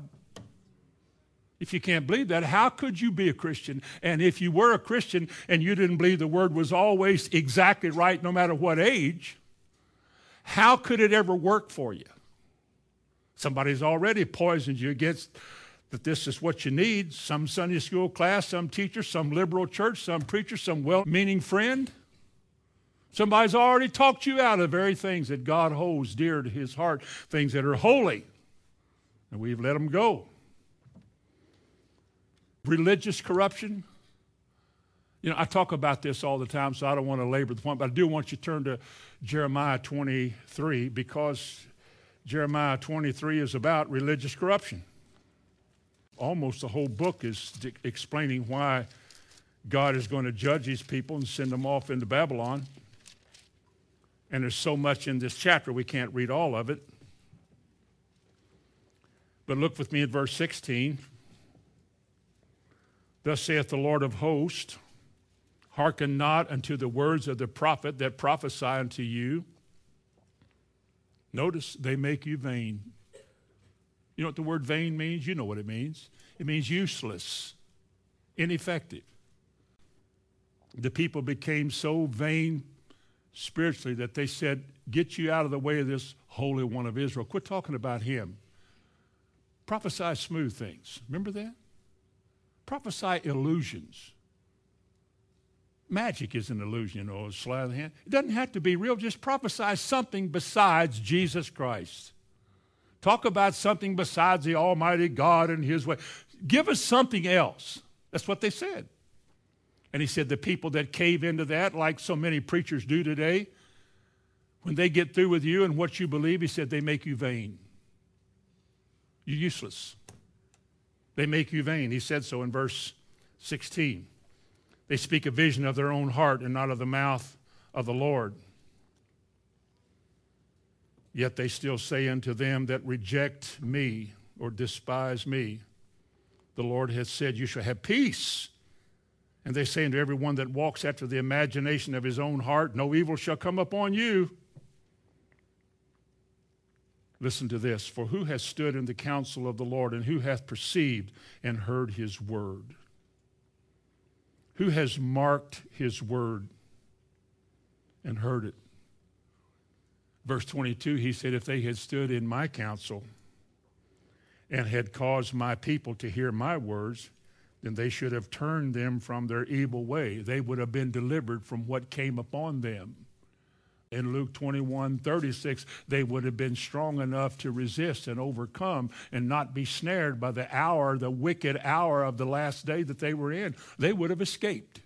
If you can't believe that, how could you be a Christian? And if you were a Christian and you didn't believe the word was always exactly right no matter what age, how could it ever work for you? Somebody's already poisoned you against that this is what you need some Sunday school class, some teacher, some liberal church, some preacher, some well meaning friend. Somebody's already talked you out of the very things that God holds dear to his heart, things that are holy. And we've let them go religious corruption. You know, I talk about this all the time, so I don't want to labor the point, but I do want you to turn to Jeremiah 23 because Jeremiah 23 is about religious corruption. Almost the whole book is explaining why God is going to judge these people and send them off into Babylon. And there's so much in this chapter, we can't read all of it. But look with me at verse 16. Thus saith the Lord of hosts Hearken not unto the words of the prophet that prophesy unto you. Notice they make you vain. You know what the word vain means? You know what it means. It means useless, ineffective. The people became so vain spiritually that they said, Get you out of the way of this Holy One of Israel. Quit talking about him. Prophesy smooth things. Remember that? Prophesy illusions. Magic is an illusion, you know, a sleight of the hand. It doesn't have to be real. Just prophesy something besides Jesus Christ. Talk about something besides the Almighty God and His way. Give us something else. That's what they said. And he said, the people that cave into that, like so many preachers do today, when they get through with you and what you believe, he said, they make you vain. You're useless. They make you vain. He said so in verse 16. They speak a vision of their own heart and not of the mouth of the Lord. Yet they still say unto them that reject me or despise me, the Lord hath said, You shall have peace. And they say unto everyone that walks after the imagination of his own heart, No evil shall come upon you. Listen to this For who has stood in the counsel of the Lord, and who hath perceived and heard his word? Who has marked his word and heard it? Verse 22, he said, If they had stood in my counsel and had caused my people to hear my words, then they should have turned them from their evil way. They would have been delivered from what came upon them. in Luke 21 36, they would have been strong enough to resist and overcome and not be snared by the hour, the wicked hour of the last day that they were in. They would have escaped.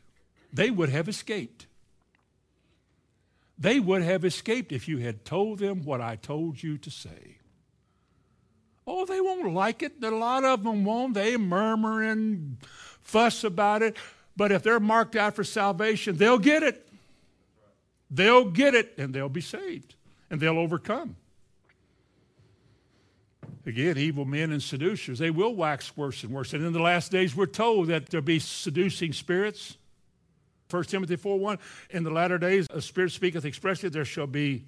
They would have escaped. They would have escaped if you had told them what I told you to say. Oh, they won't like it. A lot of them won't. They murmur and fuss about it. But if they're marked out for salvation, they'll get it. They'll get it and they'll be saved and they'll overcome. Again, evil men and seducers, they will wax worse and worse. And in the last days, we're told that there'll be seducing spirits. 1 Timothy 4 1, in the latter days, a spirit speaketh expressly, there shall be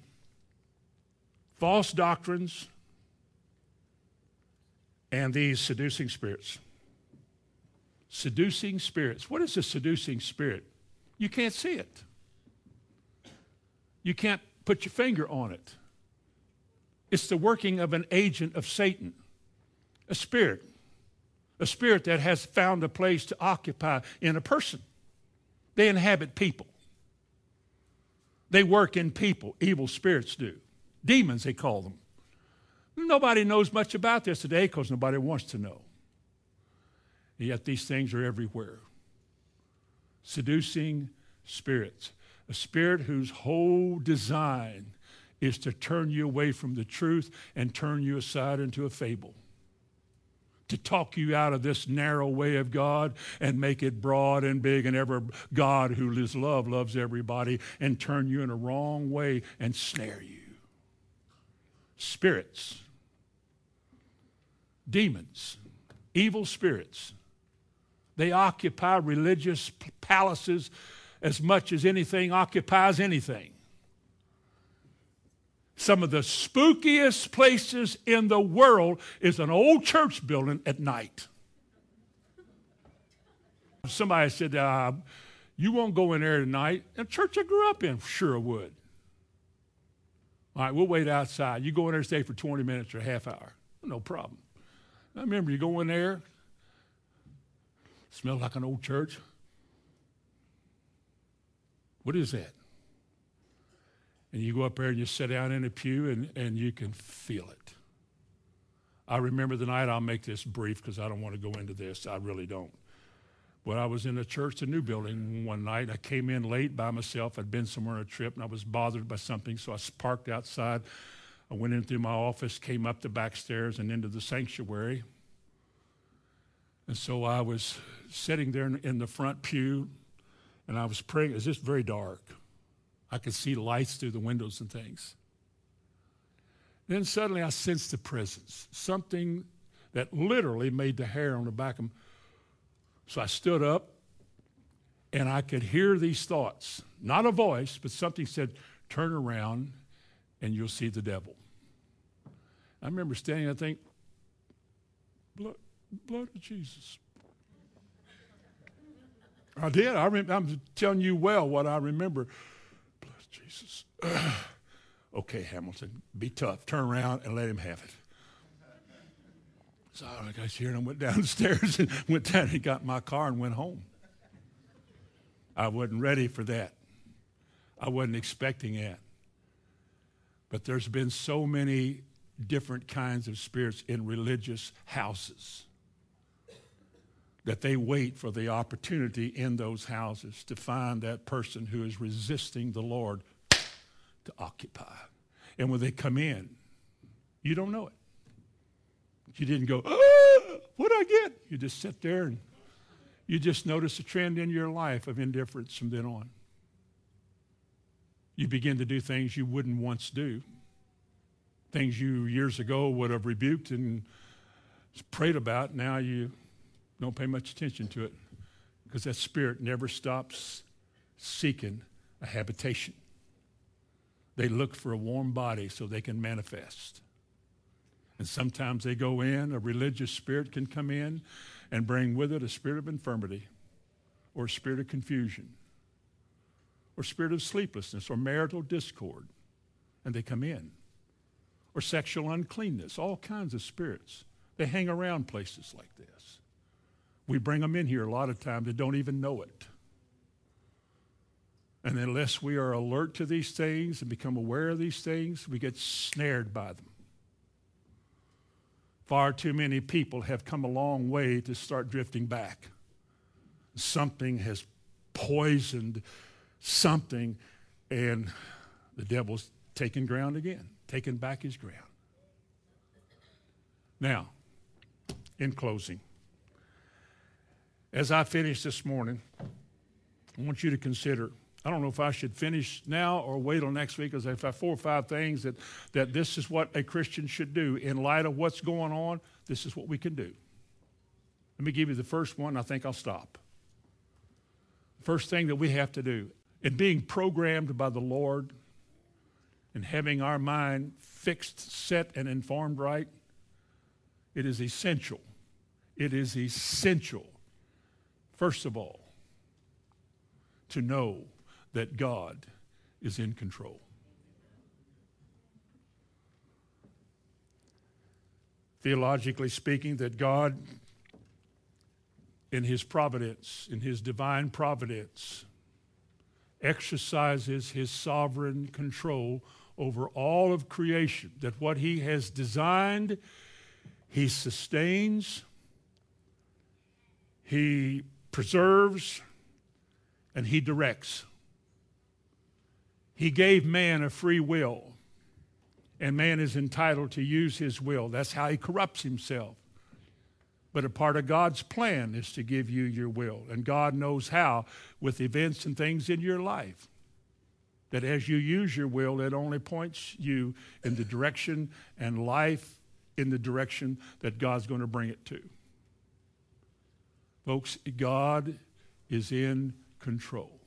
false doctrines and these seducing spirits. Seducing spirits. What is a seducing spirit? You can't see it. You can't put your finger on it. It's the working of an agent of Satan, a spirit, a spirit that has found a place to occupy in a person. They inhabit people, they work in people, evil spirits do. Demons, they call them. Nobody knows much about this today because nobody wants to know. And yet these things are everywhere. Seducing spirits a spirit whose whole design is to turn you away from the truth and turn you aside into a fable. To talk you out of this narrow way of God and make it broad and big, and ever God who is love loves everybody, and turn you in a wrong way and snare you. Spirits, demons, evil spirits, they occupy religious palaces as much as anything occupies anything. Some of the spookiest places in the world is an old church building at night. Somebody said, uh, You won't go in there tonight. A church I grew up in, sure would. All right, we'll wait outside. You go in there, stay for 20 minutes or a half hour. No problem. I remember you go in there, smell like an old church. What is that? And you go up there and you sit down in a pew and, and you can feel it. I remember the night, I'll make this brief because I don't want to go into this. I really don't. But I was in a church, a new building, one night. I came in late by myself. I'd been somewhere on a trip and I was bothered by something, so I parked outside. I went in through my office, came up the back stairs, and into the sanctuary. And so I was sitting there in the front pew, and I was praying. It was just very dark. I could see lights through the windows and things. Then suddenly I sensed the presence, something that literally made the hair on the back of me. So I stood up and I could hear these thoughts. Not a voice, but something said, Turn around and you'll see the devil. I remember standing, I think, blood, blood of Jesus. I did. I I'm telling you well what I remember. Jesus. okay, Hamilton, be tough. Turn around and let him have it. So I got here and I went downstairs and went down and got my car and went home. I wasn't ready for that. I wasn't expecting that. But there's been so many different kinds of spirits in religious houses that they wait for the opportunity in those houses to find that person who is resisting the Lord to occupy. And when they come in, you don't know it. You didn't go, ah, what'd I get? You just sit there and you just notice a trend in your life of indifference from then on. You begin to do things you wouldn't once do, things you years ago would have rebuked and prayed about. Now you don't pay much attention to it because that spirit never stops seeking a habitation. They look for a warm body so they can manifest. And sometimes they go in, a religious spirit can come in and bring with it a spirit of infirmity or a spirit of confusion or spirit of sleeplessness or marital discord. And they come in. Or sexual uncleanness, all kinds of spirits. They hang around places like this. We bring them in here a lot of times they don't even know it. And unless we are alert to these things and become aware of these things, we get snared by them. Far too many people have come a long way to start drifting back. Something has poisoned something, and the devil's taken ground again, taken back his ground. Now, in closing, as I finish this morning, I want you to consider I don't know if I should finish now or wait till next week because I've four or five things that, that this is what a Christian should do. In light of what's going on, this is what we can do. Let me give you the first one. I think I'll stop. First thing that we have to do in being programmed by the Lord and having our mind fixed, set, and informed right, it is essential. It is essential, first of all, to know that God is in control. Theologically speaking, that God, in His providence, in His divine providence, exercises His sovereign control over all of creation, that what He has designed, He sustains, He preserves, and He directs. He gave man a free will, and man is entitled to use his will. That's how he corrupts himself. But a part of God's plan is to give you your will. And God knows how with events and things in your life. That as you use your will, it only points you in the direction and life in the direction that God's going to bring it to. Folks, God is in control.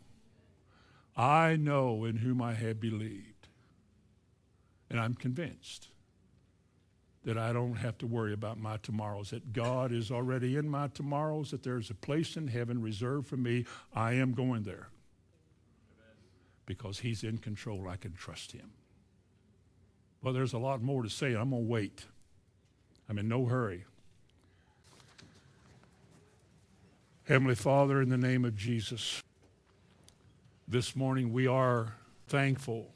I know in whom I have believed. And I'm convinced that I don't have to worry about my tomorrows, that God is already in my tomorrows, that there's a place in heaven reserved for me. I am going there. Because He's in control. I can trust Him. Well, there's a lot more to say. I'm going to wait. I'm in no hurry. Heavenly Father, in the name of Jesus, this morning we are thankful.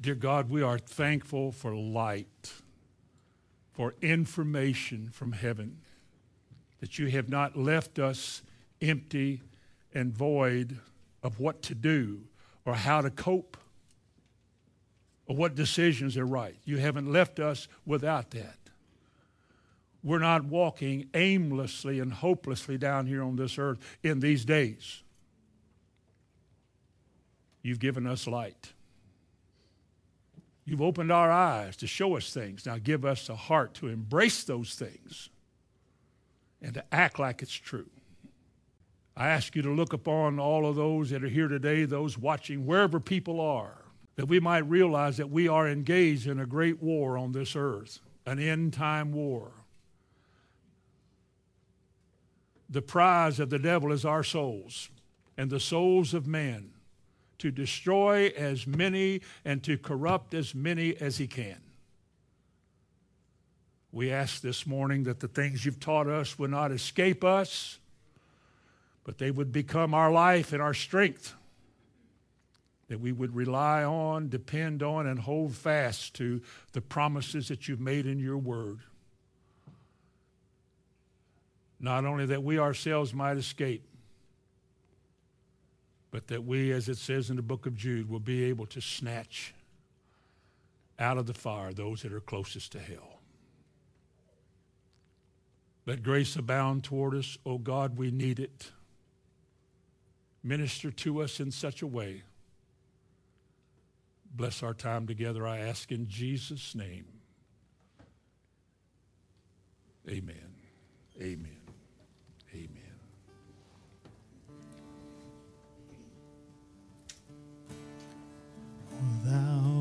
Dear God, we are thankful for light, for information from heaven, that you have not left us empty and void of what to do or how to cope or what decisions are right. You haven't left us without that. We're not walking aimlessly and hopelessly down here on this earth in these days. You've given us light. You've opened our eyes to show us things. Now give us a heart to embrace those things and to act like it's true. I ask you to look upon all of those that are here today, those watching, wherever people are, that we might realize that we are engaged in a great war on this earth, an end time war. The prize of the devil is our souls and the souls of men to destroy as many and to corrupt as many as he can. We ask this morning that the things you've taught us would not escape us, but they would become our life and our strength. That we would rely on, depend on, and hold fast to the promises that you've made in your word. Not only that we ourselves might escape, but that we, as it says in the book of Jude, will be able to snatch out of the fire those that are closest to hell. Let grace abound toward us. Oh God, we need it. Minister to us in such a way. Bless our time together, I ask in Jesus' name. Amen. Amen. Thou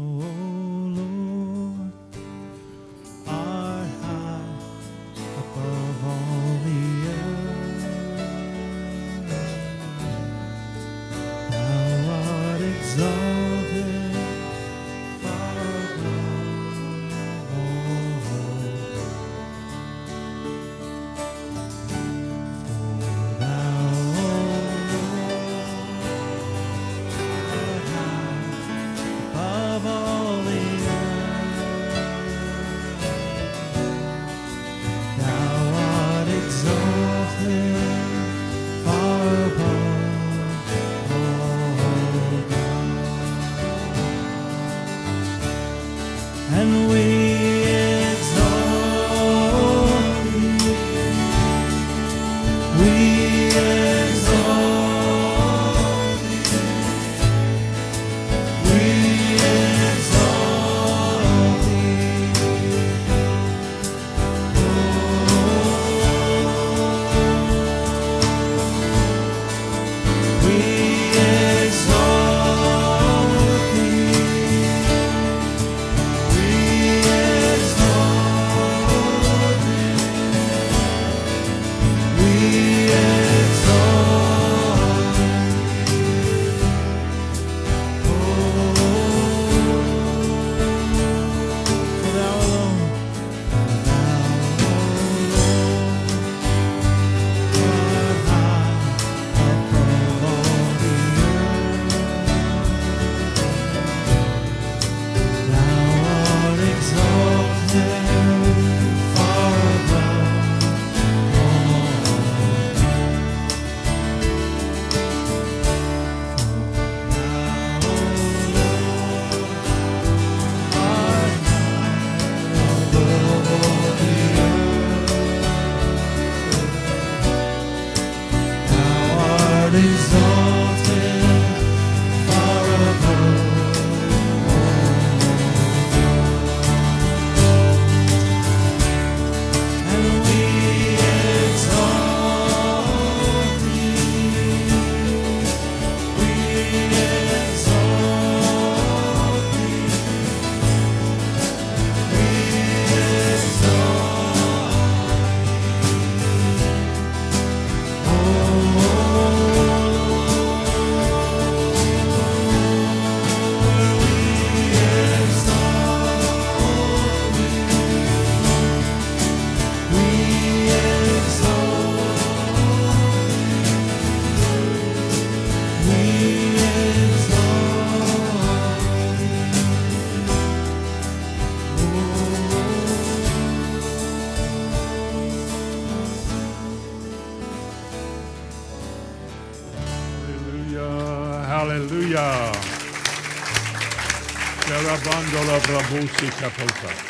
Bishop Hofer.